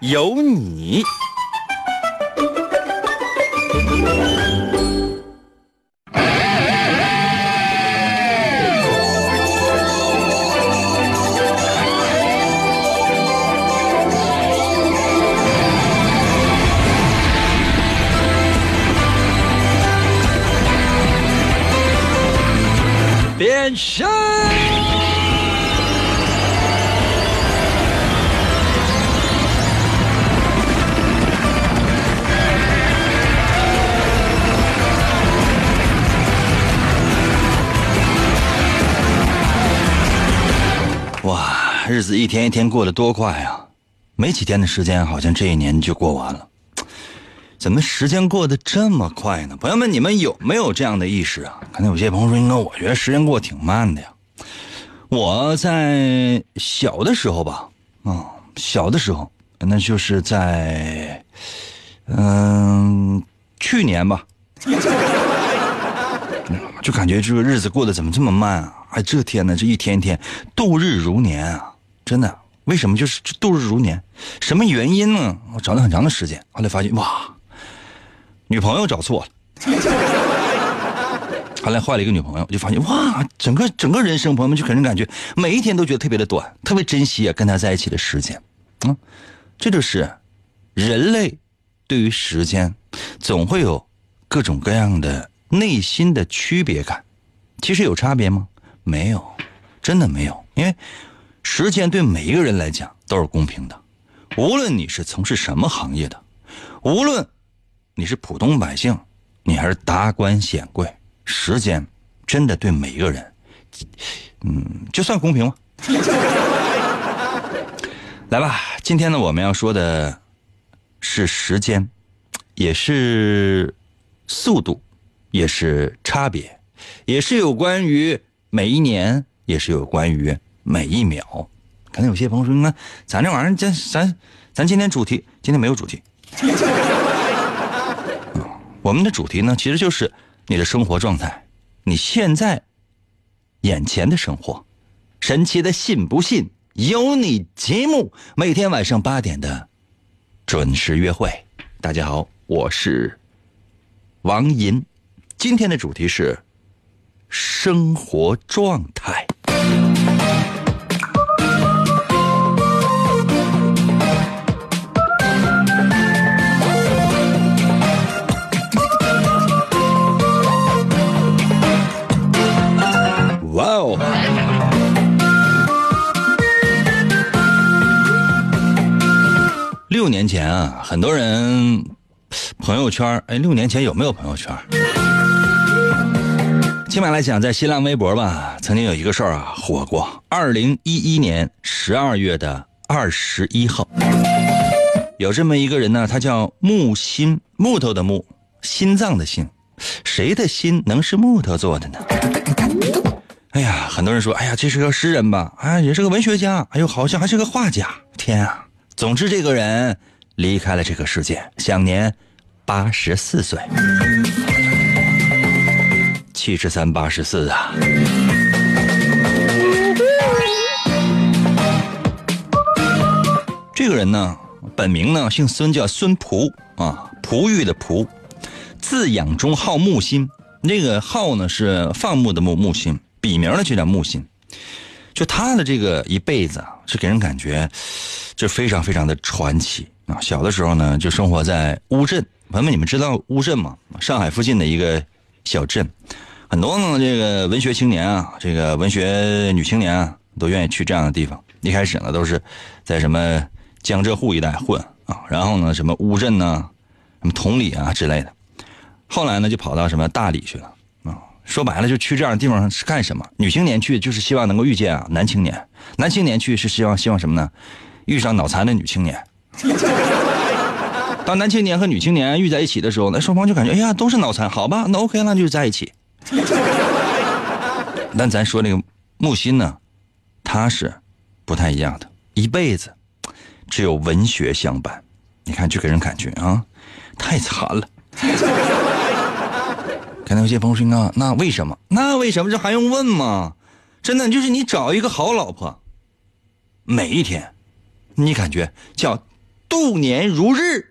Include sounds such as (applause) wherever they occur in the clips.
有你。日子一天一天过得多快啊！没几天的时间，好像这一年就过完了。怎么时间过得这么快呢？朋友们，你们有没有这样的意识啊？可能有些朋友说：“应该我觉得时间过得挺慢的呀。”我在小的时候吧，啊，小的时候，那就是在，嗯，去年吧，(laughs) 就感觉这个日子过得怎么这么慢啊？哎，这天呢，这一天一天度日如年啊！真的，为什么就是度日如年？什么原因呢？我找了很长的时间，后来发现，哇，女朋友找错了。后来换了一个女朋友，就发现哇，整个整个人生，朋友们就给人感觉每一天都觉得特别的短，特别珍惜啊跟他在一起的时间，嗯，这就是人类对于时间总会有各种各样的内心的区别感。其实有差别吗？没有，真的没有，因为时间对每一个人来讲都是公平的，无论你是从事什么行业的，无论你是普通百姓，你还是达官显贵。时间真的对每一个人，嗯，就算公平吗？(laughs) 来吧，今天呢，我们要说的是时间，也是速度，也是差别，也是有关于每一年，也是有关于每一秒。可能有些朋友说：“那咱这玩意儿，咱咱咱今天主题今天没有主题。(laughs) 我们的主题呢，其实就是。你的生活状态，你现在眼前的生活，神奇的信不信由你节目，每天晚上八点的准时约会。大家好，我是王银，今天的主题是生活状态。六年前啊，很多人朋友圈哎，六年前有没有朋友圈？起码来讲，在新浪微博吧，曾经有一个事儿啊火过。二零一一年十二月的二十一号，有这么一个人呢，他叫木心，木头的木，心脏的心，谁的心能是木头做的呢？哎呀，很多人说，哎呀，这是个诗人吧？哎，也是个文学家，哎呦，好像还是个画家。天啊！总之，这个人离开了这个世界，享年八十四岁。七十三，八十四啊！这个人呢，本名呢姓孙，叫孙璞啊，璞玉的璞，字养中，号木心。那个号呢是放牧的牧，木心。笔名呢就叫木心，就他的这个一辈子啊，是给人感觉就非常非常的传奇啊。小的时候呢，就生活在乌镇，朋友们，你们知道乌镇吗？上海附近的一个小镇，很多呢这个文学青年啊，这个文学女青年啊，都愿意去这样的地方。一开始呢，都是在什么江浙沪一带混啊，然后呢，什么乌镇呢，什么同里啊之类的，后来呢，就跑到什么大理去了啊。说白了，就去这样的地方是干什么？女青年去就是希望能够遇见啊男青年，男青年去是希望希望什么呢？遇上脑残的女青年。当男青年和女青年遇在一起的时候，那双方就感觉哎呀都是脑残，好吧，那 OK 那就在一起。但咱说这个木心呢，他是不太一样的，一辈子只有文学相伴。你看，就给人感觉啊，太惨了。可能有些朋友说啊，那为什么？那为什么这还用问吗？真的就是你找一个好老婆，每一天，你感觉叫度年如日，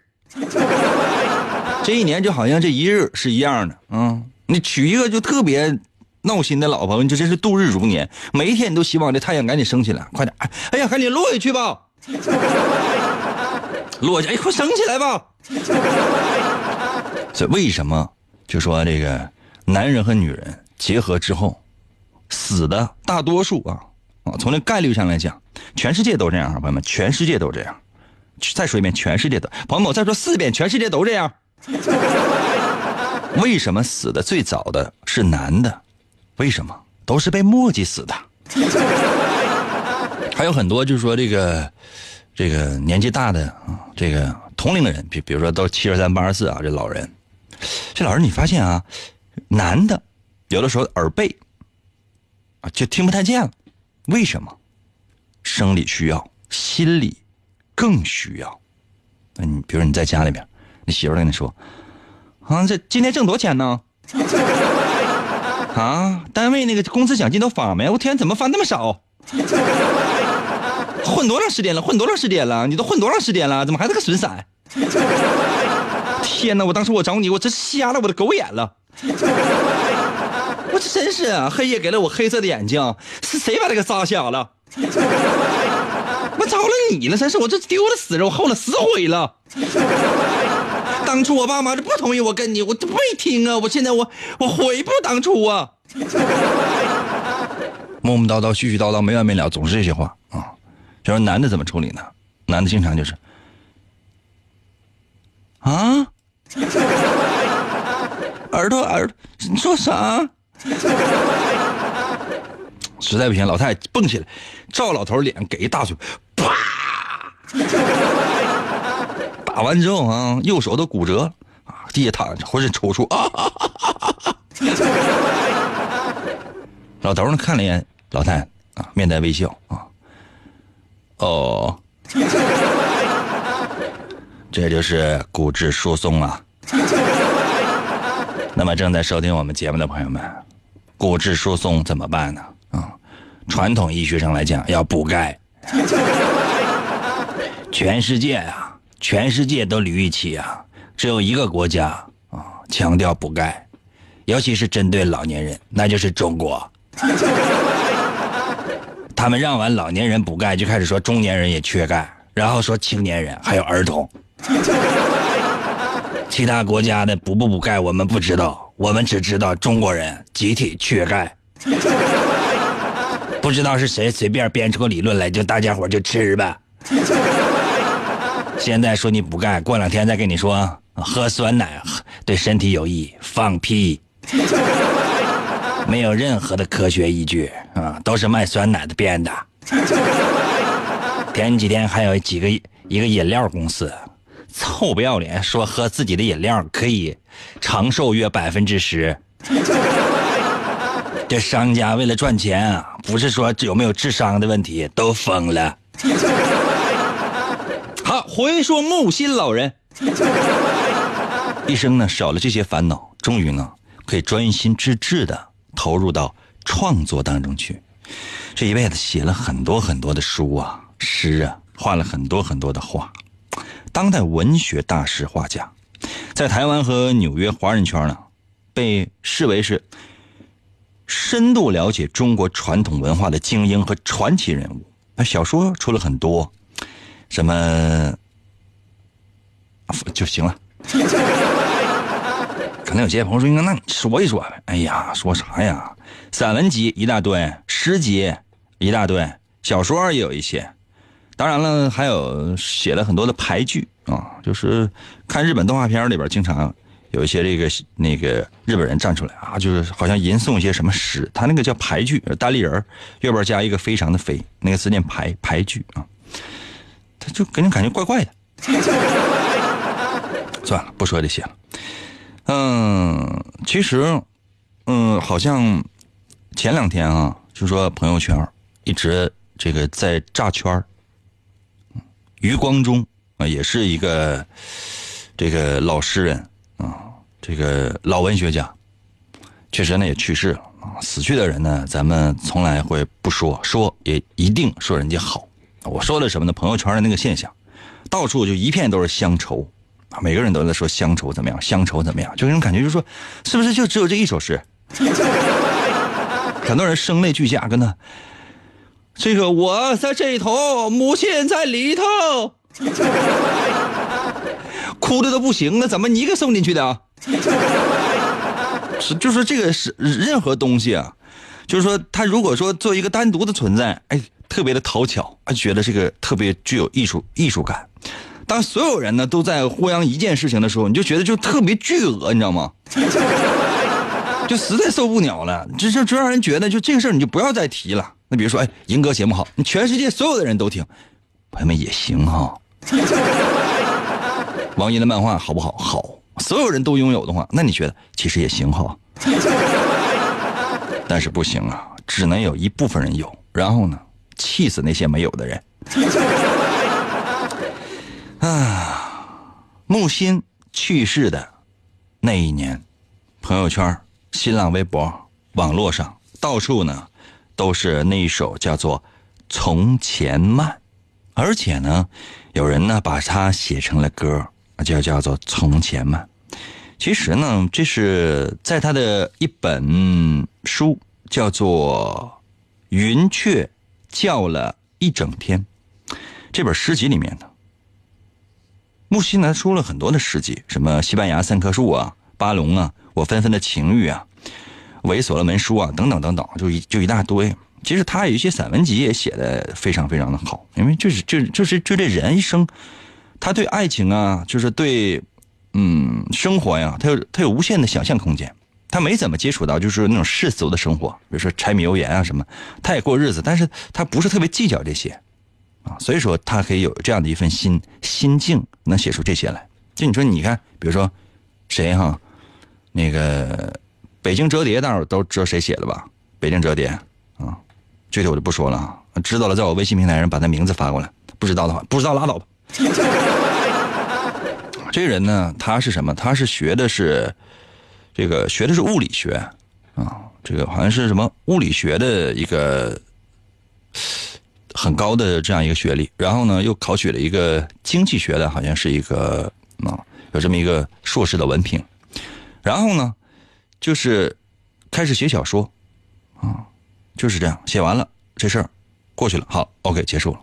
(laughs) 这一年就好像这一日是一样的啊。你娶一个就特别闹心的老婆，你这真是度日如年，每一天你都希望这太阳赶紧升起来，快点！哎呀，赶紧落下去吧，(laughs) 落下！哎，快升起来吧！(laughs) 这为什么？就说这个男人和女人结合之后，死的大多数啊从那概率上来讲，全世界都这样，朋友们，全世界都这样。再说一遍，全世界都，朋友们，我再说四遍，全世界都这样。(laughs) 为什么死的最早的是男的？为什么都是被墨迹死的？(laughs) 还有很多就是说这个这个年纪大的啊，这个同龄的人，比比如说都七十三八十四啊，这老人。这老人，你发现啊，男的有的时候耳背啊，就听不太见了。为什么？生理需要，心理更需要。那你比如说你在家里边，你媳妇跟你说：“啊，这今天挣多少钱呢？(laughs) 啊，单位那个工资奖金都发没？我天，怎么发那么少？混多长时间了？混多长时间了？你都混多长时间了？怎么还是个损色？”天哪！我当时我找你，我真瞎了我的狗眼了。我这真是啊，黑夜给了我黑色的眼睛，是谁把这个扎瞎了？(laughs) 我招了你了，真是我这丢了死人，我后了死悔了。当初我爸妈就不同意我跟你，我都没听啊！我现在我我悔不当初啊！磨磨叨叨、絮絮叨叨没完没了，总是这些话啊。就说男的怎么处理呢？男的经常就是啊。(laughs) 耳朵耳，你说啥？(laughs) 实在不行，老太太蹦起来，照老头脸给一大嘴，啪！(laughs) 打完之后啊，右手都骨折了啊，地下躺着，浑身抽搐啊！(laughs) 老头呢看了一眼老太太啊，面带微笑啊，哦。这就是骨质疏松啊。那么正在收听我们节目的朋友们，骨质疏松怎么办呢？啊，传统医学上来讲要补钙。(laughs) 全世界啊，全世界都捋一起啊，只有一个国家啊强调补钙，尤其是针对老年人，那就是中国。(laughs) 他们让完老年人补钙，就开始说中年人也缺钙，然后说青年人还有儿童。其他国家的补不补钙我们不知道，我们只知道中国人集体缺钙。(laughs) 不知道是谁随便编出个理论来，就大家伙就吃呗。现在说你补钙，过两天再跟你说喝酸奶对身体有益，放屁，(laughs) 没有任何的科学依据啊，都是卖酸奶的编的。(laughs) 前几天还有几个一个饮料公司。臭不要脸，说喝自己的饮料可以长寿约百分之十。这商家为了赚钱啊，不是说有没有智商的问题，都疯了。好，回说木心老人，一生呢少了这些烦恼，终于呢可以专心致志的投入到创作当中去。这一辈子写了很多很多的书啊，诗啊，画了很多很多的画。当代文学大师画家，在台湾和纽约华人圈呢，被视为是深度了解中国传统文化的精英和传奇人物。那小说出了很多，什么就行了。(laughs) 可能有些朋友说：“那你说一说呗。”哎呀，说啥呀？散文集一大堆，诗集一大堆，小说也有一些。当然了，还有写了很多的牌剧啊，就是看日本动画片里边经常有一些这个那个日本人站出来啊，就是好像吟诵一些什么诗，他那个叫牌剧，单立人右边加一个非常的非，那个字念牌牌剧啊，他就给人感觉怪怪的。(laughs) 算了，不说这些了。嗯，其实，嗯，好像前两天啊，就说朋友圈一直这个在炸圈。余光中啊，也是一个这个老诗人啊，这个老文学家，确实呢也去世了啊。死去的人呢，咱们从来会不说，说也一定说人家好。我说的什么呢？朋友圈的那个现象，到处就一片都是乡愁啊，每个人都在说乡愁怎么样，乡愁怎么样，就那种感觉，就是说，是不是就只有这一首诗？(laughs) 很多人声泪俱下，跟他。这个我在这头，母亲在里头，(laughs) 哭的都不行了，怎么你给送进去的？(laughs) 是，就是这个是任何东西啊，就是说，他如果说做一个单独的存在，哎，特别的讨巧，啊，觉得这个特别具有艺术艺术感。当所有人呢都在呼扬一件事情的时候，你就觉得就特别巨额，你知道吗？(laughs) 就实在受不了了，就就就让人觉得，就这个事儿你就不要再提了。那比如说，哎，银哥节目好，你全世界所有的人都听，朋友们也行哈。王一的漫画好不好？好，所有人都拥有的话，那你觉得其实也行哈。但是不行啊，只能有一部分人有，然后呢，气死那些没有的人。(sighs) 啊，木心去世的那一年，朋友圈、新浪微博、网络上到处呢。都是那一首叫做《从前慢》，而且呢，有人呢把它写成了歌，就叫做《从前慢》。其实呢，这是在他的一本书叫做《云雀叫了一整天》这本诗集里面的。木心呢出了很多的诗集，什么西班牙三棵树啊、巴龙啊、我纷纷的情欲啊。猥琐的文书啊，等等等等，就一就一大堆。其实他有一些散文集也写的非常非常的好，因为就是就就是就这人一生，他对爱情啊，就是对嗯生活呀，他有他有无限的想象空间。他没怎么接触到就是那种世俗的生活，比如说柴米油盐啊什么，他也过日子，但是他不是特别计较这些啊，所以说他可以有这样的一份心心境，能写出这些来。就你说，你看，比如说谁哈，那个。北京折叠，大伙都知道谁写的吧？北京折叠，啊，具体我就不说了啊。知道了，在我微信平台上把他名字发过来。不知道的话，不知道拉倒吧。(laughs) 这个人呢，他是什么？他是学的是这个，学的是物理学啊。这个好像是什么物理学的一个很高的这样一个学历。然后呢，又考取了一个经济学的，好像是一个啊，有这么一个硕士的文凭。然后呢？就是开始写小说，啊，就是这样，写完了这事儿过去了，好，OK，结束了。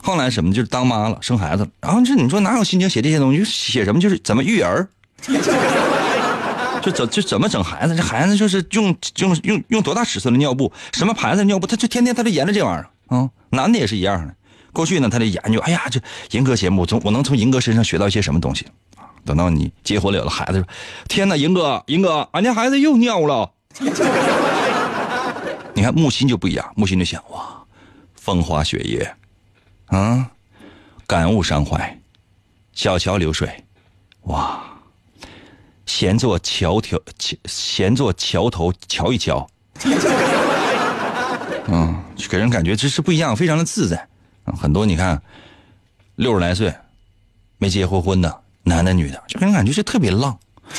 后来什么就是当妈了，生孩子了，然后这你说哪有心情写这些东西？写什么就是怎么育儿，(laughs) 就怎就怎么整孩子？这孩子就是用用用用多大尺寸的尿布，什么牌子的尿布，他就天天他就研究这玩意儿啊。男的也是一样的，过去呢他得研究，哎呀，这银哥节目，从我能从银哥身上学到一些什么东西。等到你结婚了，有了孩子，说：“天哪，银哥，银哥，俺家孩子又尿了。(laughs) ”你看木心就不一样，木心就想：哇，风花雪月，啊，感悟伤怀，小桥流水，哇，闲坐桥头，闲坐桥头瞧一瞧，(laughs) 嗯，给人感觉这是不一样，非常的自在。很多你看，六十来岁没结过婚的。男的女的，就给人感觉就特别浪。(laughs)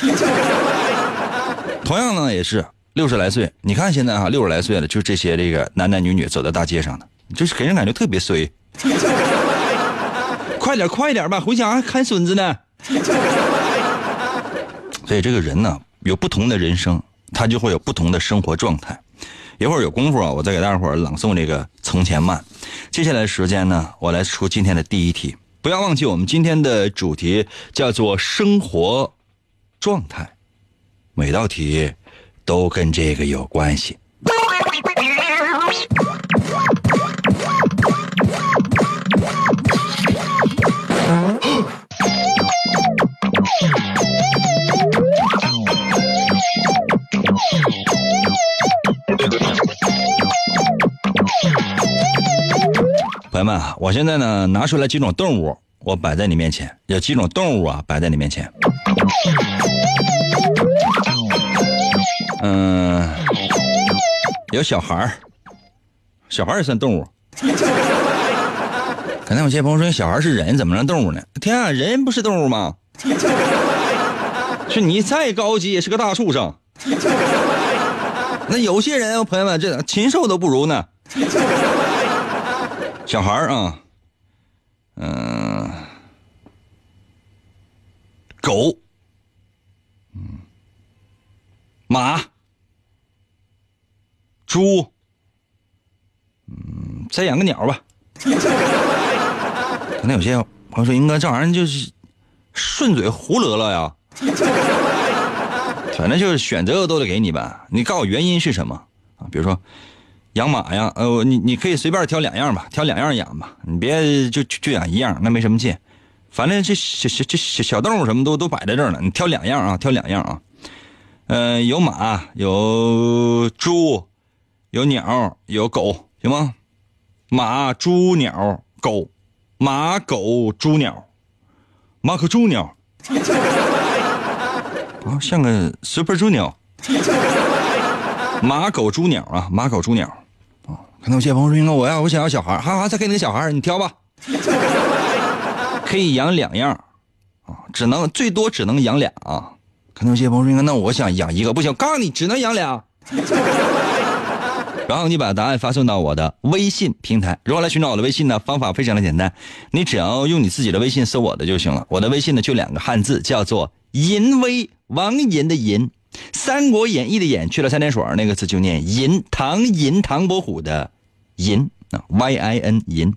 同样呢，也是六十来岁，你看现在哈，六十来岁了，就这些这个男男女女走在大街上的，就是给人感觉特别衰。(laughs) 快点快点吧，回家看孙子呢。(laughs) 所以这个人呢，有不同的人生，他就会有不同的生活状态。一会儿有功夫啊，我再给大伙朗诵这个《从前慢》。接下来时间呢，我来出今天的第一题。不要忘记，我们今天的主题叫做生活状态，每道题都跟这个有关系。朋友们啊，我现在呢拿出来几种动物我摆在你面前，有几种动物啊摆在你面前。嗯，有小孩儿，小孩儿也算动物。(laughs) 可能有些朋友说，小孩是人，怎么能动物呢？天啊，人不是动物吗？(laughs) 是你再高级也是个大畜生。(laughs) 那有些人，朋友们，这禽兽都不如呢。小孩啊，嗯，狗，嗯，马，猪，嗯，再养个鸟吧。(laughs) 可能有些朋友说，应该这玩意儿就是顺嘴胡乐乐呀。反正就是选择都得给你吧，你告诉我原因是什么啊？比如说养马呀，呃，你你可以随便挑两样吧，挑两样养吧，你别就就养一样，那没什么劲。反正这小小这小小动物什么都都摆在这儿呢，你挑两样啊，挑两样啊。呃，有马，有猪，有鸟，有狗，行吗？马、猪、鸟、狗，马、狗、猪、鸟，马可猪鸟。啊，像个 Super Junior，马狗猪鸟啊，马狗猪鸟，可能有些朋友说，我要我想要小孩，好好再给你个小孩，你挑吧，(laughs) 可以养两样，啊，只能最多只能养俩啊，可能有些朋友说，那我想养一个，不行，告诉你只能养俩，(laughs) 然后你把答案发送到我的微信平台，如何来寻找我的微信呢？方法非常的简单，你只要用你自己的微信搜我的就行了，我的微信呢就两个汉字，叫做淫威。王银的银，《三国演义》的演去了三点水那个字就念银，唐银唐伯虎的银啊，Y I N 银，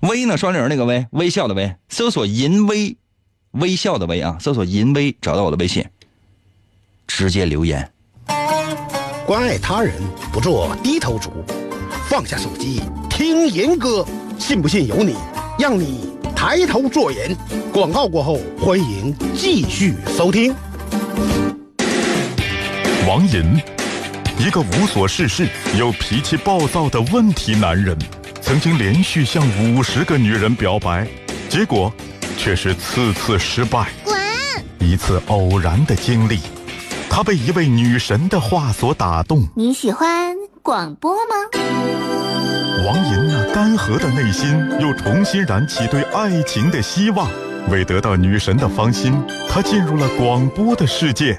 微呢双人那个微，微笑的微，搜索银微，微笑的微啊，搜索银微，找到我的微信，直接留言。关爱他人，不做低头族，放下手机听银歌，信不信由你，让你抬头做人。广告过后，欢迎继续收听。王银，一个无所事事又脾气暴躁的问题男人，曾经连续向五十个女人表白，结果却是次次失败。滚！一次偶然的经历，他被一位女神的话所打动。你喜欢广播吗？王银那干涸的内心又重新燃起对爱情的希望。为得到女神的芳心，他进入了广播的世界。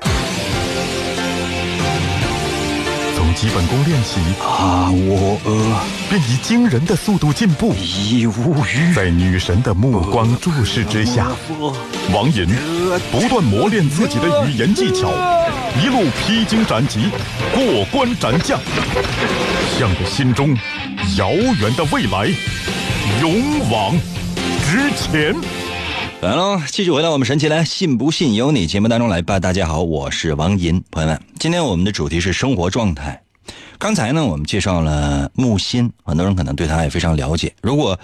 基本功练习啊，我呃，便以惊人的速度进步。已无语。在女神的目光注视之下，王银不断磨练自己的语言技巧，一路披荆斩棘，过关斩将，向着心中遥远的未来勇往直前。来喽，继续回到我们神奇来，信不信由你节目当中来吧。大家好，我是王银，朋友们，今天我们的主题是生活状态。刚才呢，我们介绍了木心，很多人可能对他也非常了解。如果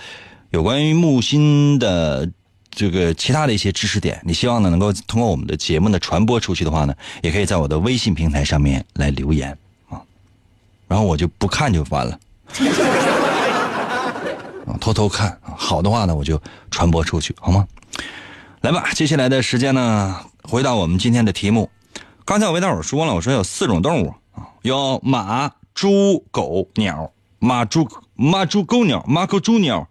有关于木心的这个其他的一些知识点，你希望呢能够通过我们的节目呢传播出去的话呢，也可以在我的微信平台上面来留言啊，然后我就不看就完了，啊，偷偷看，好的话呢我就传播出去，好吗？来吧，接下来的时间呢，回到我们今天的题目。刚才我为大伙说了，我说有四种动物啊，有马、猪、狗、鸟。马、猪、马、猪、狗、鸟。马、狗、猪、鸟。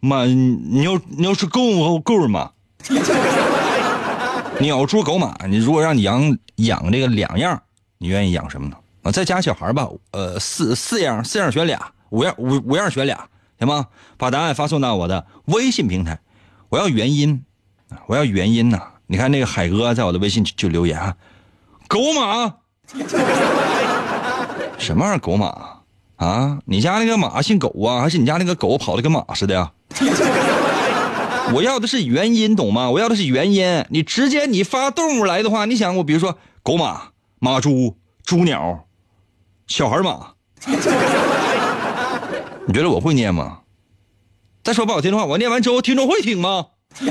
马、鸟、鸟是狗狗儿嘛？(laughs) 鸟、猪、狗、马。你如果让你养养这个两样，你愿意养什么呢？啊，再加小孩吧。呃，四四样，四样选俩，五样五五样选俩，行吗？把答案发送到我的微信平台，我要原因。我要原因呐！你看那个海哥在我的微信就留言啊，狗马，什么玩意儿狗马啊？你家那个马姓狗啊，还是你家那个狗跑的跟马似的呀？(laughs) 我要的是原因，懂吗？我要的是原因。你直接你发动物来的话，你想我比如说狗马、马猪、猪鸟、小孩马，(laughs) 你觉得我会念吗？再说不好听的话，我念完之后听众会听吗？(laughs)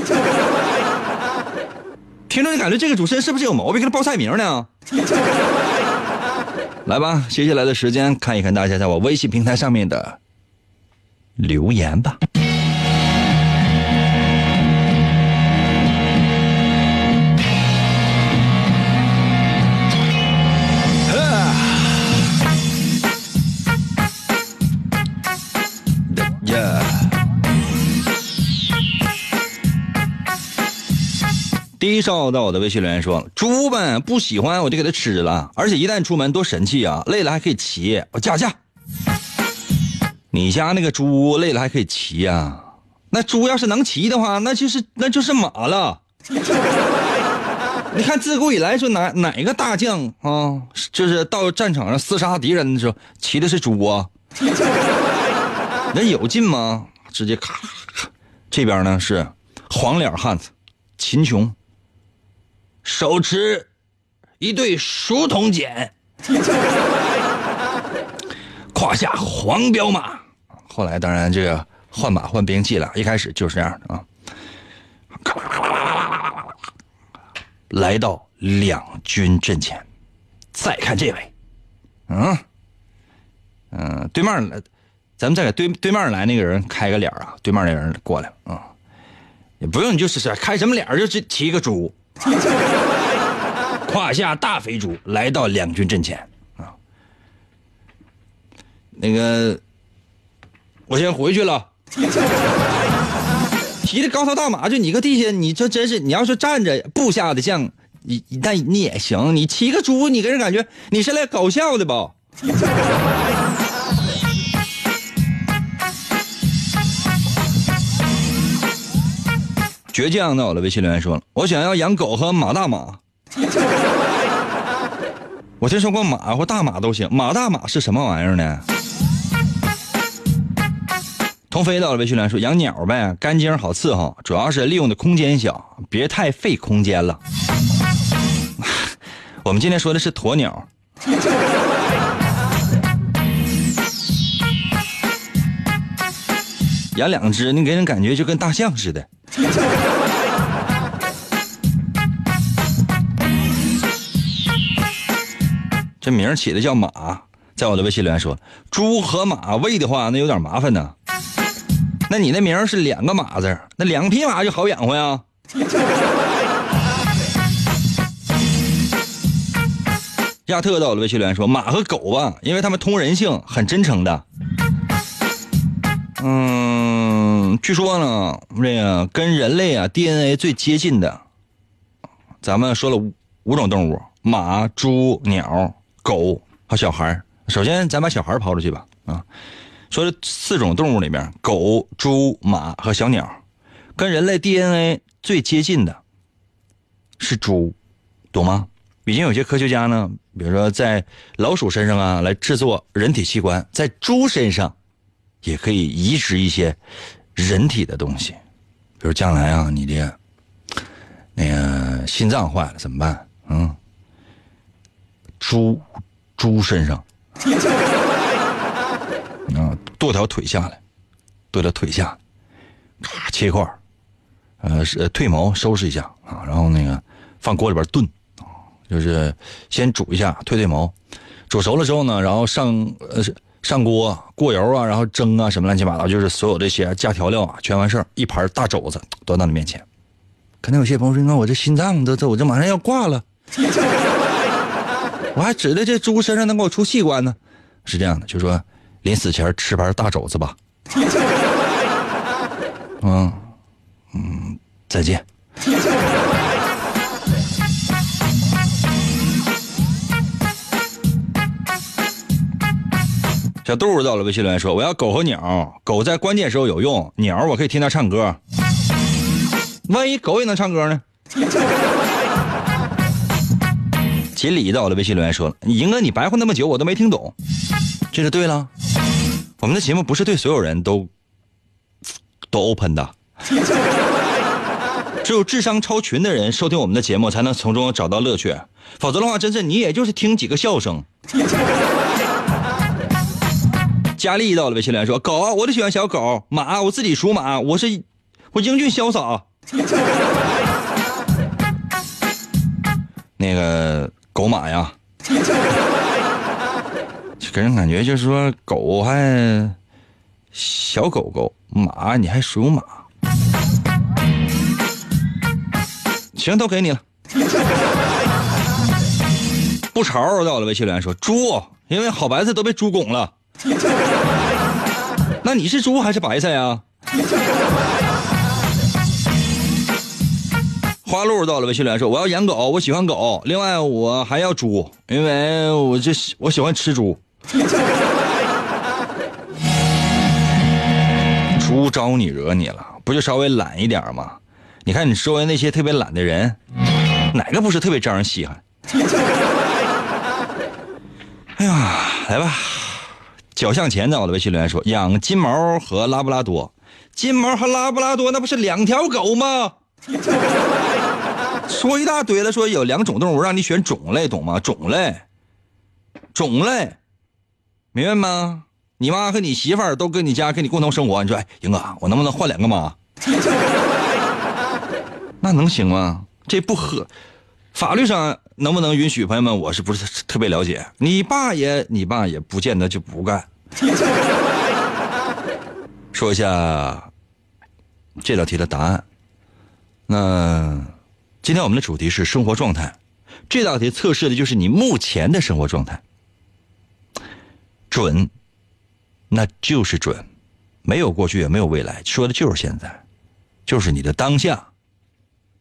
听众，你感觉这个主持人是不是有毛病？给他报菜名呢？来吧，接下来的时间看一看大家在我微信平台上面的留言吧。第一少到我的微信留言说：“猪呗，不喜欢我就给它吃了，而且一旦出门多神气啊，累了还可以骑。我驾驾。你家那个猪累了还可以骑呀？那猪要是能骑的话，那就是那就是马了。(laughs) 你看自古以来说哪哪个大将啊，就是到战场上厮杀敌人的时候骑的是猪啊？那有劲吗？直接咔咔咔。这边呢是黄脸汉子秦琼。”手持一对熟铜锏，胯下黄骠马。后来当然这个换马换兵器了，一开始就是这样的啊。来到两军阵前，再看这位，嗯嗯，对面来，咱们再给对对面来那个人开个脸啊。对面那人过来啊，也不用你就是开什么脸，就是提个猪。(laughs) 胯下大肥猪来到两军阵前啊，那个我先回去了。提着高头大马就你个地下，你这真是你要是站着部下的将，你但你也行，你骑个猪，你给人感觉你是来搞笑的吧？倔强的我的微信留言说了，我想要养狗和马大马。(laughs) 我听说过马或大马都行，马大马是什么玩意儿呢？童飞到了微信留言说养鸟呗，干净好伺候，主要是利用的空间小，别太费空间了。(laughs) 我们今天说的是鸵鸟。养两只，你给人感觉就跟大象似的。这名起的叫马，在我的微信留言说，猪和马喂的话，那有点麻烦呢。那你那名是两个马字，那两匹马就好养活呀。亚特到我的微信留言说，马和狗吧，因为他们通人性，很真诚的。嗯，据说呢，这个跟人类啊 DNA 最接近的，咱们说了五五种动物：马、猪、鸟、狗和小孩。首先，咱把小孩抛出去吧。啊，说这四种动物里面，狗、猪、马和小鸟，跟人类 DNA 最接近的是猪，懂吗？已经有些科学家呢，比如说在老鼠身上啊，来制作人体器官，在猪身上。也可以移植一些人体的东西，比如将来啊，你这那个心脏坏了怎么办？嗯，猪猪身上啊，剁条腿下来，剁条腿下，咔切块呃是退毛收拾一下啊，然后那个放锅里边炖啊，就是先煮一下退退毛，煮熟了之后呢，然后上呃。上锅过油啊，然后蒸啊，什么乱七八糟，就是所有这些加调料啊，全完事儿，一盘大肘子端到你面前。可能有些朋友说：“你看我这心脏都这，我这马上要挂了，我还指着这猪身上能给我出器官呢。”是这样的，就说临死前吃盘大肘子吧。(laughs) 嗯嗯，再见。小杜到了微信留言说：“我要狗和鸟，狗在关键时候有用，鸟我可以听它唱歌。万一狗也能唱歌呢？”锦鲤到了微信留言说了：“赢哥，你白话那么久，我都没听懂。”这就对了，我们的节目不是对所有人都都 open 的，(laughs) 只有智商超群的人收听我们的节目，才能从中找到乐趣。否则的话，真是你也就是听几个笑声。佳丽到了微信留言说：“狗，我就喜欢小狗；马，我自己属马，我是我英俊潇洒。那个狗马呀，(laughs) 就给人感觉就是说狗还小狗狗，马你还属马。行，都给你了。不潮到了微信来说：猪，因为好白菜都被猪拱了。”那你是猪还是白菜呀？花露到了微信留言说：“我要养狗，我喜欢狗，另外我还要猪，因为我这我喜欢吃猪。(laughs) 猪招你惹你了，不就稍微懒一点吗？你看你周围那些特别懒的人，哪个不是特别招人稀罕？(laughs) 哎呀，来吧，脚向前在我的微信留言说：养金毛和拉布拉多，金毛和拉布拉多那不是两条狗吗？”说一大堆了，说有两种动物让你选种类，懂吗？种类，种类，明白吗？你妈和你媳妇儿都跟你家跟你共同生活，你说，哎，英哥，我能不能换两个妈？(laughs) 那能行吗？这不合，法律上能不能允许？朋友们，我是不是特别了解？你爸也，你爸也不见得就不干。(laughs) 说一下这道题的答案。那今天我们的主题是生活状态，这道题测试的就是你目前的生活状态，准，那就是准，没有过去也没有未来，说的就是现在，就是你的当下。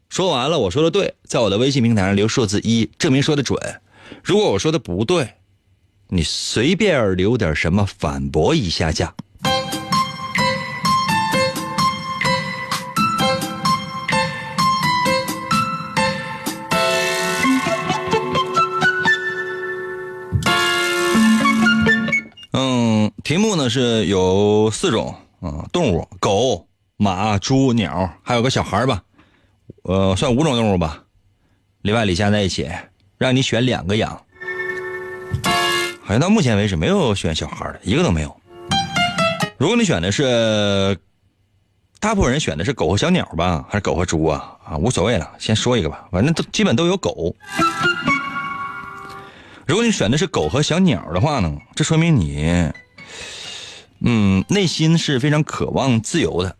说完了，我说的对，在我的微信平台上留数字一，证明说的准。如果我说的不对，你随便留点什么反驳一下下。嗯，题目呢是有四种啊动物：狗、马、猪、鸟，还有个小孩吧，呃，算五种动物吧，里外里加在一起，让你选两个养。好像到目前为止没有选小孩的，一个都没有。如果你选的是，大部分人选的是狗和小鸟吧，还是狗和猪啊？啊，无所谓了，先说一个吧，反正都基本都有狗。如果你选的是狗和小鸟的话呢，这说明你，嗯，内心是非常渴望自由的，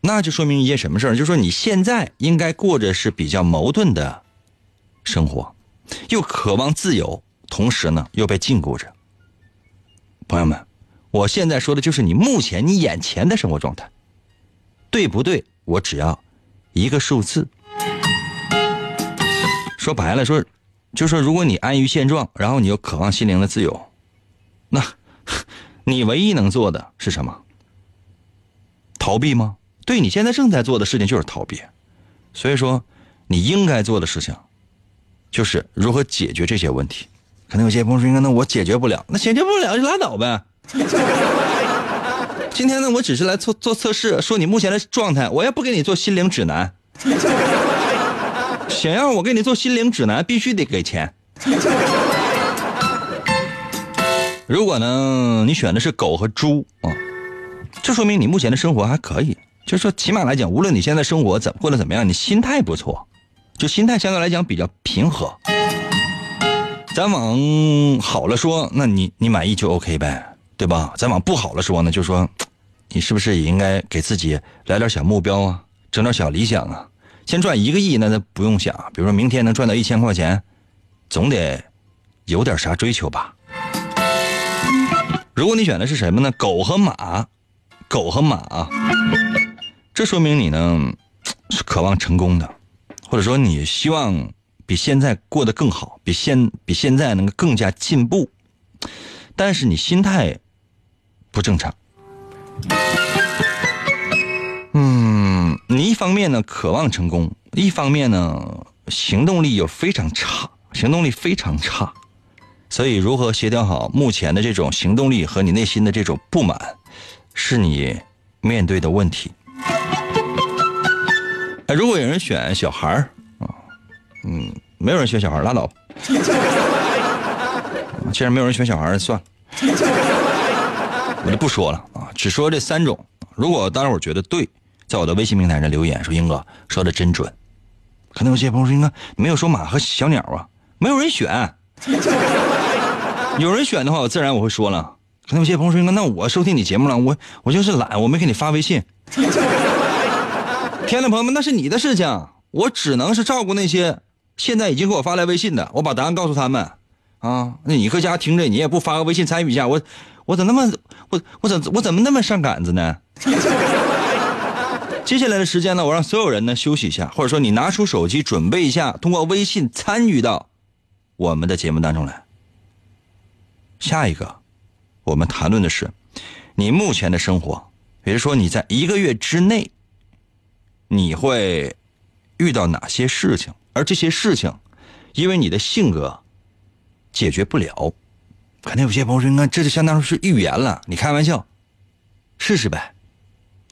那就说明一件什么事儿？就是说你现在应该过着是比较矛盾的生活，又渴望自由，同时呢又被禁锢着。朋友们，我现在说的就是你目前你眼前的生活状态，对不对？我只要一个数字。说白了说。就说，如果你安于现状，然后你又渴望心灵的自由，那，你唯一能做的是什么？逃避吗？对你现在正在做的事情就是逃避。所以说，你应该做的事情，就是如何解决这些问题。可能有些朋友说：“那我解决不了，那解决不了就拉倒呗。”今天呢，我只是来做做测试，说你目前的状态，我也不给你做心灵指南。想要我给你做心灵指南，必须得给钱。(laughs) 如果呢，你选的是狗和猪啊，这说明你目前的生活还可以。就是说，起码来讲，无论你现在生活怎过得怎么样，你心态不错，就心态相对来讲比较平和。咱往好了说，那你你满意就 OK 呗，对吧？咱往不好了说呢，就说你是不是也应该给自己来点小目标啊，整点小理想啊？先赚一个亿，那那不用想。比如说明天能赚到一千块钱，总得有点啥追求吧。如果你选的是什么呢？狗和马，狗和马，这说明你呢是渴望成功的，或者说你希望比现在过得更好，比现比现在能够更加进步，但是你心态不正常。嗯你一方面呢渴望成功，一方面呢行动力又非常差，行动力非常差，所以如何协调好目前的这种行动力和你内心的这种不满，是你面对的问题。如果有人选小孩儿啊，嗯，没有人选小孩拉倒。(laughs) 既然没有人选小孩算了，(laughs) 我就不说了啊，只说这三种。如果大伙儿觉得对。在我的微信平台上留言说：“英哥说的真准。”可能有些朋友说：“英哥没有说马和小鸟啊，没有人选。(laughs) 有人选的话，我自然我会说了。可能有些朋友说：‘英哥，那我收听你节目了，我我就是懒，我没给你发微信。(laughs) ’天呐，朋友们，那是你的事情，我只能是照顾那些现在已经给我发来微信的，我把答案告诉他们。啊，那你搁家听着，你也不发个微信参与一下，我我怎那么我我怎我怎么那么上杆子呢？”接下来的时间呢，我让所有人呢休息一下，或者说你拿出手机准备一下，通过微信参与到我们的节目当中来。下一个，我们谈论的是你目前的生活，比如说你在一个月之内，你会遇到哪些事情，而这些事情，因为你的性格解决不了。可能有些朋友说：“那这就相当于是预言了。”你开玩笑，试试呗。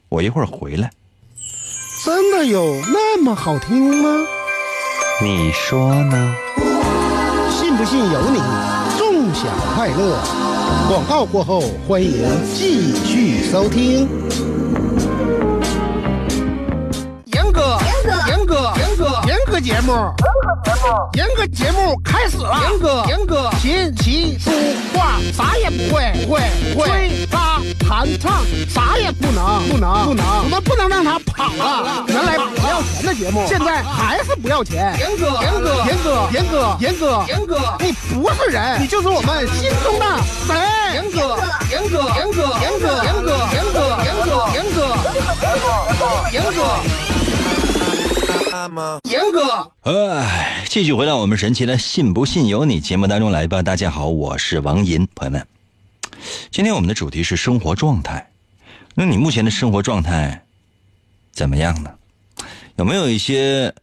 我一会儿回来。真的有那么好听吗？你说呢？信不信由你。纵享快乐。广告过后，欢迎继续收听。严哥，严哥，严哥，严哥，严哥节目，严哥节目开始了。严哥，严哥，琴棋书画啥也不会，不会，不会。唱啥也不能，不能，不能。我们不能让他跑了。原来不要钱的节目，现在还是不要钱。严哥，严哥，严哥，严哥，严哥，严哥，你不是人，你就是我们心中的神。严哥，严哥，严哥，严哥，严哥，严哥，严哥，严哥，严哥。严哥，哎，继续回到我们神奇的“信不信由你”节目当中来吧。大家好，我是王银，朋友们，今天我们的主题是生活状态。那你目前的生活状态怎么样呢？有没有一些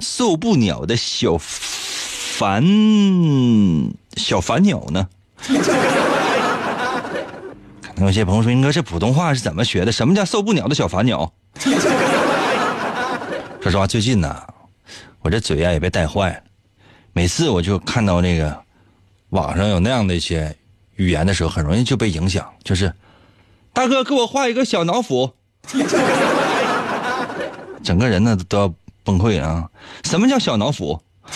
受不了的小烦小烦鸟呢？(laughs) 可能有些朋友说：“英哥，这普通话是怎么学的？什么叫受不了的小烦鸟？” (laughs) 说实话，最近呢，我这嘴啊也被带坏了。每次我就看到那个网上有那样的一些语言的时候，很容易就被影响。就是大哥，给我画一个小脑斧，(laughs) 整个人呢都要崩溃啊！什么叫小脑斧？(laughs)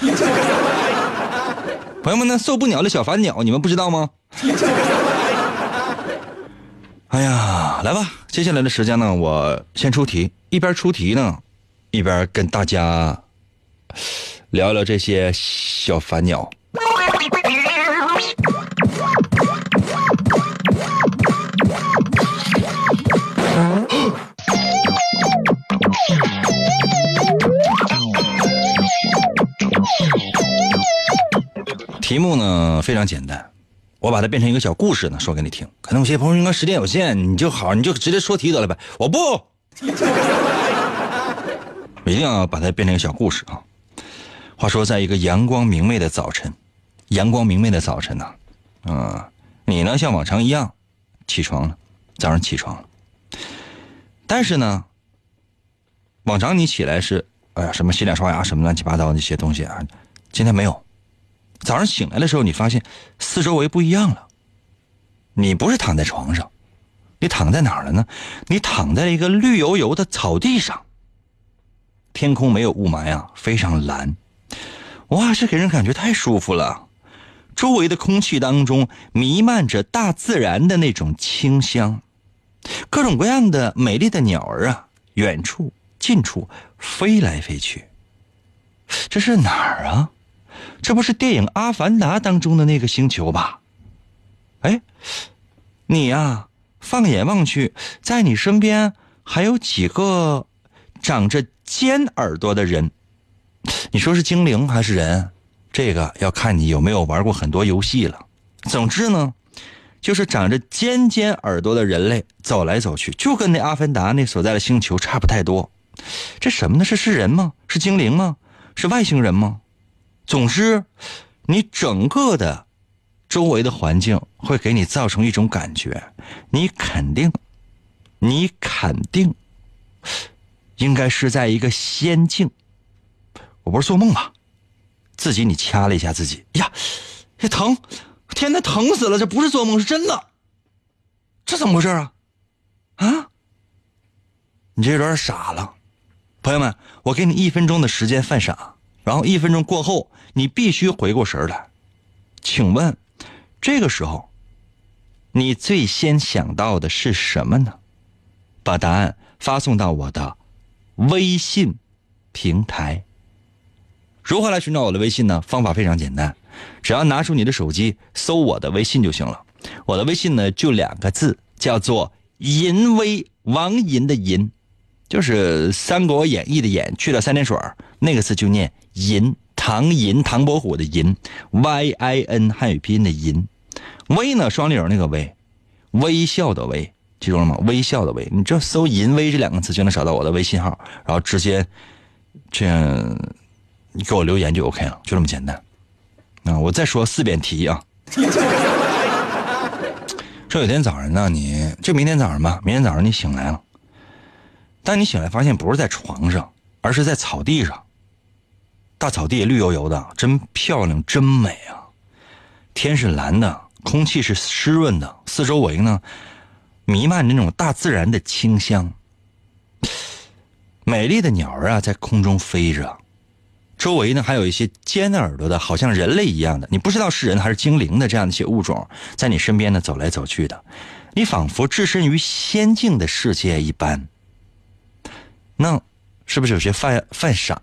朋友们，那受不了的小烦鸟，你们不知道吗？(laughs) 哎呀，来吧，接下来的时间呢，我先出题，一边出题呢。一边跟大家聊聊这些小烦鸟。呢非常简单，我把它变成一个小故事呢，说给你听。可能有些朋友应该时间有限，你就好，你就直接说题得了呗。我不。我 (laughs) 一定要把它变成一个小故事啊！话说，在一个阳光明媚的早晨，阳光明媚的早晨呢，嗯，你呢像往常一样起床了，早上起床了。但是呢，往常你起来是哎呀什么洗脸刷牙什么乱七八糟那些东西啊，今天没有。早上醒来的时候，你发现四周围不一样了。你不是躺在床上，你躺在哪儿了呢？你躺在了一个绿油油的草地上。天空没有雾霾啊，非常蓝，哇，这给人感觉太舒服了。周围的空气当中弥漫着大自然的那种清香，各种各样的美丽的鸟儿啊，远处近处飞来飞去。这是哪儿啊？这不是电影《阿凡达》当中的那个星球吧？哎，你呀，放眼望去，在你身边还有几个长着。尖耳朵的人，你说是精灵还是人？这个要看你有没有玩过很多游戏了。总之呢，就是长着尖尖耳朵的人类走来走去，就跟那阿凡达那所在的星球差不太多。这什么呢？是是人吗？是精灵吗？是外星人吗？总之，你整个的周围的环境会给你造成一种感觉，你肯定，你肯定。应该是在一个仙境，我不是做梦吧？自己你掐了一下自己，呀，这疼，天哪，疼死了！这不是做梦，是真的。这怎么回事啊？啊？你这有点傻了，朋友们，我给你一分钟的时间犯傻，然后一分钟过后，你必须回过神来。请问，这个时候，你最先想到的是什么呢？把答案发送到我的。微信平台如何来寻找我的微信呢？方法非常简单，只要拿出你的手机搜我的微信就行了。我的微信呢就两个字，叫做“银威”，王银的银，就是《三国演义》的演去了三点水那个字就念银，唐银，唐伯虎的银，Y I N 汉语拼音的银。微呢，双立人那个微，微笑的微，记住了吗？微笑的微，你这搜“淫威”这两个字就能找到我的微信号，然后直接这样你给我留言就 OK 了，就这么简单。啊，我再说四遍题啊。(laughs) 说有天早上呢，你就明天早上吧，明天早上你醒来了，当你醒来发现不是在床上，而是在草地上。大草地绿油油的，真漂亮，真美啊！天是蓝的，空气是湿润的，四周围呢弥漫着那种大自然的清香。美丽的鸟儿啊，在空中飞着，周围呢还有一些尖耳朵的，好像人类一样的，你不知道是人还是精灵的这样的一些物种，在你身边呢走来走去的，你仿佛置身于仙境的世界一般。那是不是有些犯犯傻？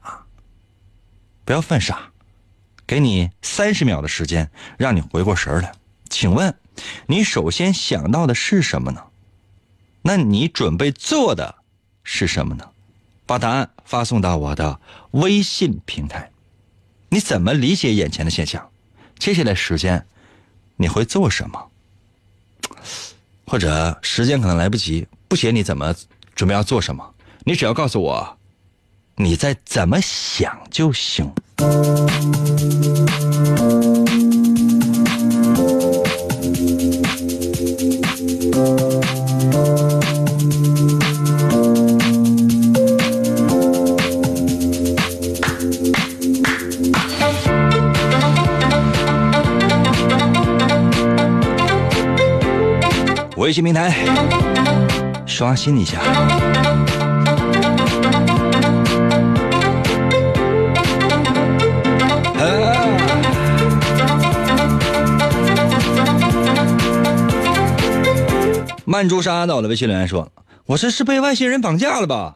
不要犯傻，给你三十秒的时间，让你回过神来。请问，你首先想到的是什么呢？那你准备做的是什么呢？把答案发送到我的微信平台。你怎么理解眼前的现象？接下来时间你会做什么？或者时间可能来不及，不写你怎么准备要做什么？你只要告诉我你在怎么想就行。微信平台刷新一下。曼珠沙到了，微信留言说：“我这是被外星人绑架了吧？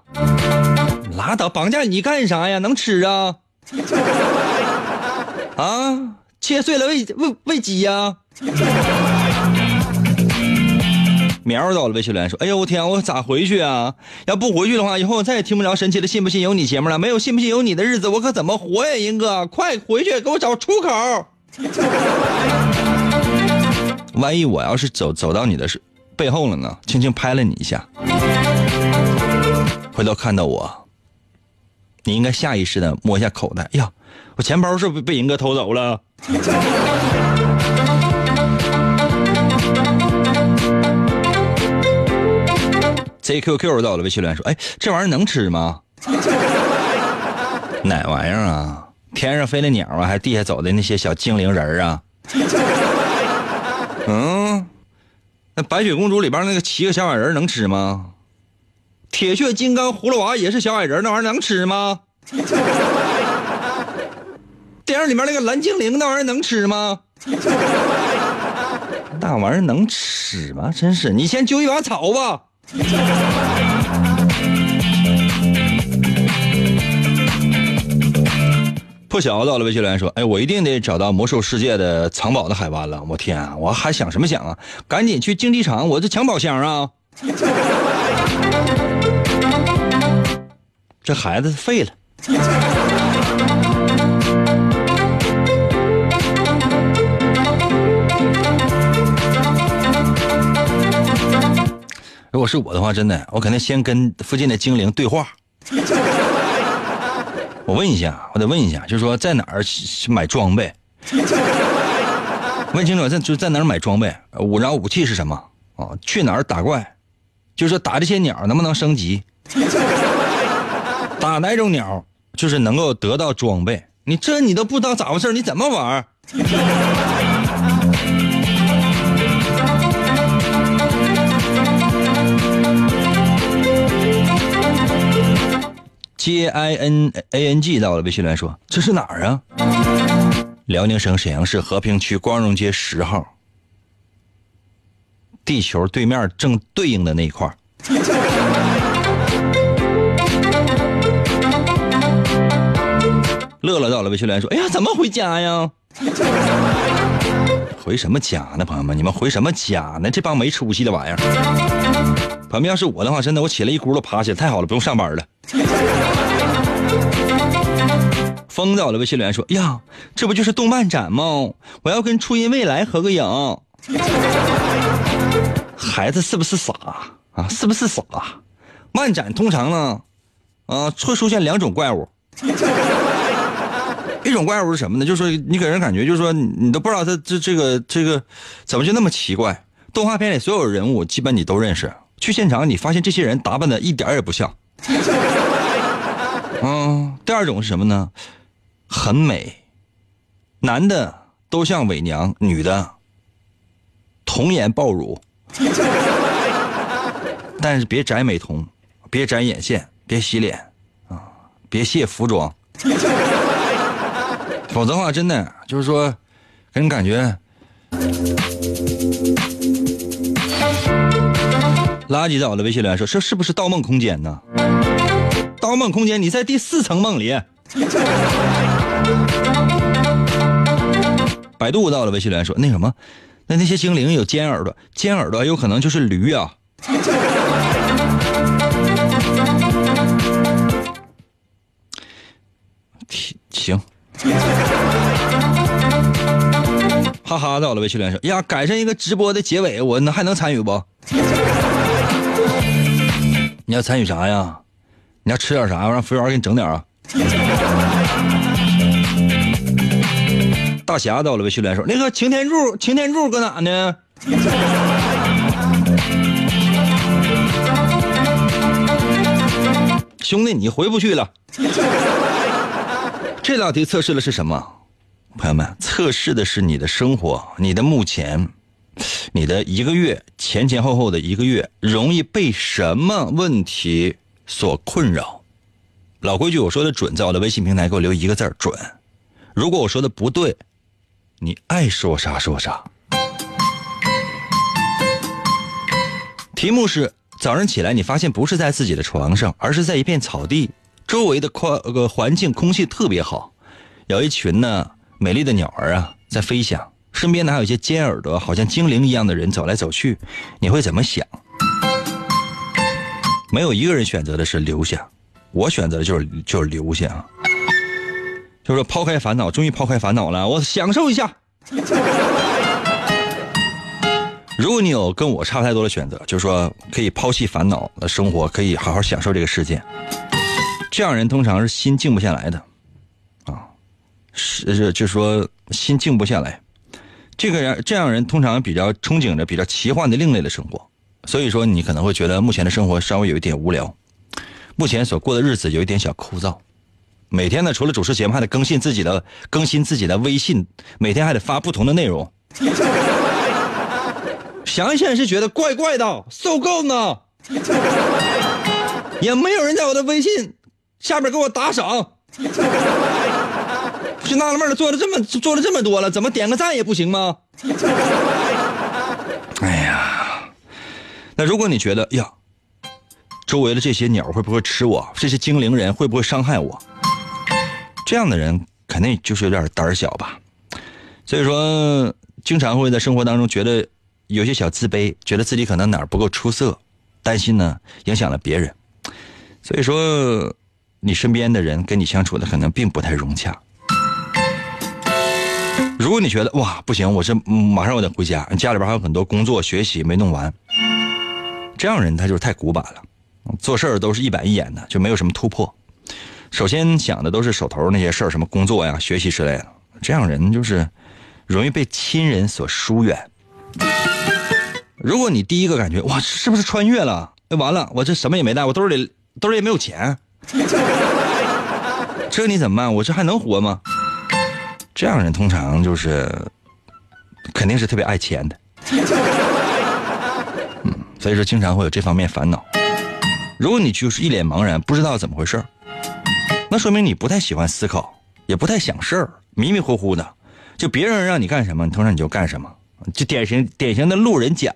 拉倒，绑架你干啥呀？能吃啊？(laughs) 啊，切碎了喂喂喂鸡呀？”苗到了，微信留言说：“哎呦我天，我咋回去啊？要不回去的话，以后我再也听不着神奇的信不信由你节目了。没有信不信由你的日子，我可怎么活呀？英哥，快回去给我找出口！(laughs) 万一我要是走走到你的背后了呢？轻轻拍了你一下，回头看到我，你应该下意识的摸一下口袋。哎呀，我钱包是不是被人哥偷走了？” (laughs) ZQQ 到了，微信留言说：“哎，这玩意儿能吃吗？(laughs) 哪玩意儿啊？天上飞的鸟啊，还是地下走的那些小精灵人啊？嗯，那白雪公主里边那个七个小矮人能吃吗？铁血金刚葫芦娃也是小矮人，那玩意儿能吃吗？(laughs) 电影里面那个蓝精灵那玩意儿能吃吗？(laughs) 那玩意儿能吃吗？真是，你先揪一把草吧。”破晓到了，微信留言说：“哎，我一定得找到魔兽世界的藏宝的海湾了！我天啊，我还想什么想啊？赶紧去竞技场，我这抢宝箱啊！(laughs) 这孩子废了。”如果是我的话，真的，我肯定先跟附近的精灵对话。我问一下，我得问一下，就是说在哪儿买装备？(laughs) 问清楚，在就在哪儿买装备？武然后武器是什么？啊，去哪儿打怪？就是说打这些鸟能不能升级？(laughs) 打哪种鸟就是能够得到装备？你这你都不知道咋回事，你怎么玩 (laughs)？J I N A N G 到了，微信来说：“这是哪儿啊？”辽宁省沈阳市和平区光荣街十号，地球对面正对应的那一块儿 (laughs) 乐乐到了，微信来说：“哎呀，怎么回家呀？回什么家呢，朋友们？你们回什么家呢？这帮没出息的玩意儿！”旁边要是我的话，真的我起来一咕噜爬起来，太好了，不用上班了。疯子，我的微信留言说：“呀，这不就是动漫展吗？我要跟初音未来合个影。”孩子是不是傻啊？是不是傻？漫展通常呢，啊，会出现两种怪物。(laughs) 一种怪物是什么呢？就是说你给人感觉就是说你都不知道他这这个这个怎么就那么奇怪。动画片里所有人物基本你都认识，去现场你发现这些人打扮的一点也不像。嗯，第二种是什么呢？很美，男的都像伪娘，女的童颜爆乳。(laughs) 但是别摘美瞳，别摘眼线，别洗脸啊，别卸服装。(laughs) 否则的话，真的就是说，给人感觉垃圾在我的微信留言说：“这是不是《盗梦空间》呢？”《盗梦空间》，你在第四层梦里。(laughs) 百度到了微信留言说：“那什么，那那些精灵有尖耳朵，尖耳朵有可能就是驴啊。(laughs) ”行。哈哈，到了微信留言说：“呀，赶上一个直播的结尾，我能还能参与不？(laughs) 你要参与啥呀？你要吃点啥？我让服务员给你整点啊。”大侠到了微信留言说：“那个擎天柱，擎天柱搁哪呢？”兄弟，你回不去了。这道题测试的是什么？朋友们，测试的是你的生活，你的目前，你的一个月前前后后的一个月，容易被什么问题所困扰？老规矩，我说的准，在我的微信平台给我留一个字准。如果我说的不对，你爱说啥说啥。题目是：早上起来，你发现不是在自己的床上，而是在一片草地。周围的宽个环境空气特别好，有一群呢美丽的鸟儿啊在飞翔，身边呢还有一些尖耳朵好像精灵一样的人走来走去，你会怎么想？没有一个人选择的是留下，我选择的就是就是留下，就是抛开烦恼，终于抛开烦恼了，我享受一下。如果你有跟我差不太多的选择，就是说可以抛弃烦恼的生活，可以好好享受这个世界。这样人通常是心静不下来的，啊，是是，就说心静不下来。这个人这样人通常比较憧憬着比较奇幻的另类的生活，所以说你可能会觉得目前的生活稍微有一点无聊，目前所过的日子有一点小枯燥。每天呢，除了主持节目，还得更新自己的更新自己的微信，每天还得发不同的内容。(laughs) 想一想是觉得怪怪的，受够呢。也没有人在我的微信。下边给我打赏，就纳了闷了，做了这么做了这么多了，怎么点个赞也不行吗？哎呀，那如果你觉得呀，周围的这些鸟会不会吃我？这些精灵人会不会伤害我？这样的人肯定就是有点胆小吧。所以说，经常会在生活当中觉得有些小自卑，觉得自己可能哪儿不够出色，担心呢影响了别人。所以说。你身边的人跟你相处的可能并不太融洽。如果你觉得哇不行，我这马上我得回家，家里边还有很多工作学习没弄完，这样人他就是太古板了，做事儿都是一板一眼的，就没有什么突破。首先想的都是手头那些事儿，什么工作呀、学习之类的，这样人就是容易被亲人所疏远。如果你第一个感觉哇是不是穿越了？完了，我这什么也没带，我兜里兜里也没有钱。这你怎么办？我这还能活吗？这样人通常就是，肯定是特别爱钱的。所以说经常会有这方面烦恼。如果你就是一脸茫然，不知道怎么回事那说明你不太喜欢思考，也不太想事儿，迷迷糊糊的。就别人让你干什么，你通常你就干什么，就典型典型的路人甲。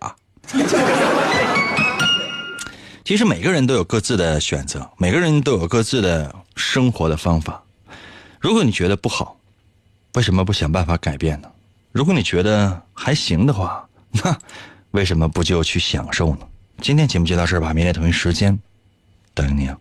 其实每个人都有各自的选择，每个人都有各自的生活的方法。如果你觉得不好，为什么不想办法改变呢？如果你觉得还行的话，那为什么不就去享受呢？今天节目就到这儿吧，明天同一时间等你啊。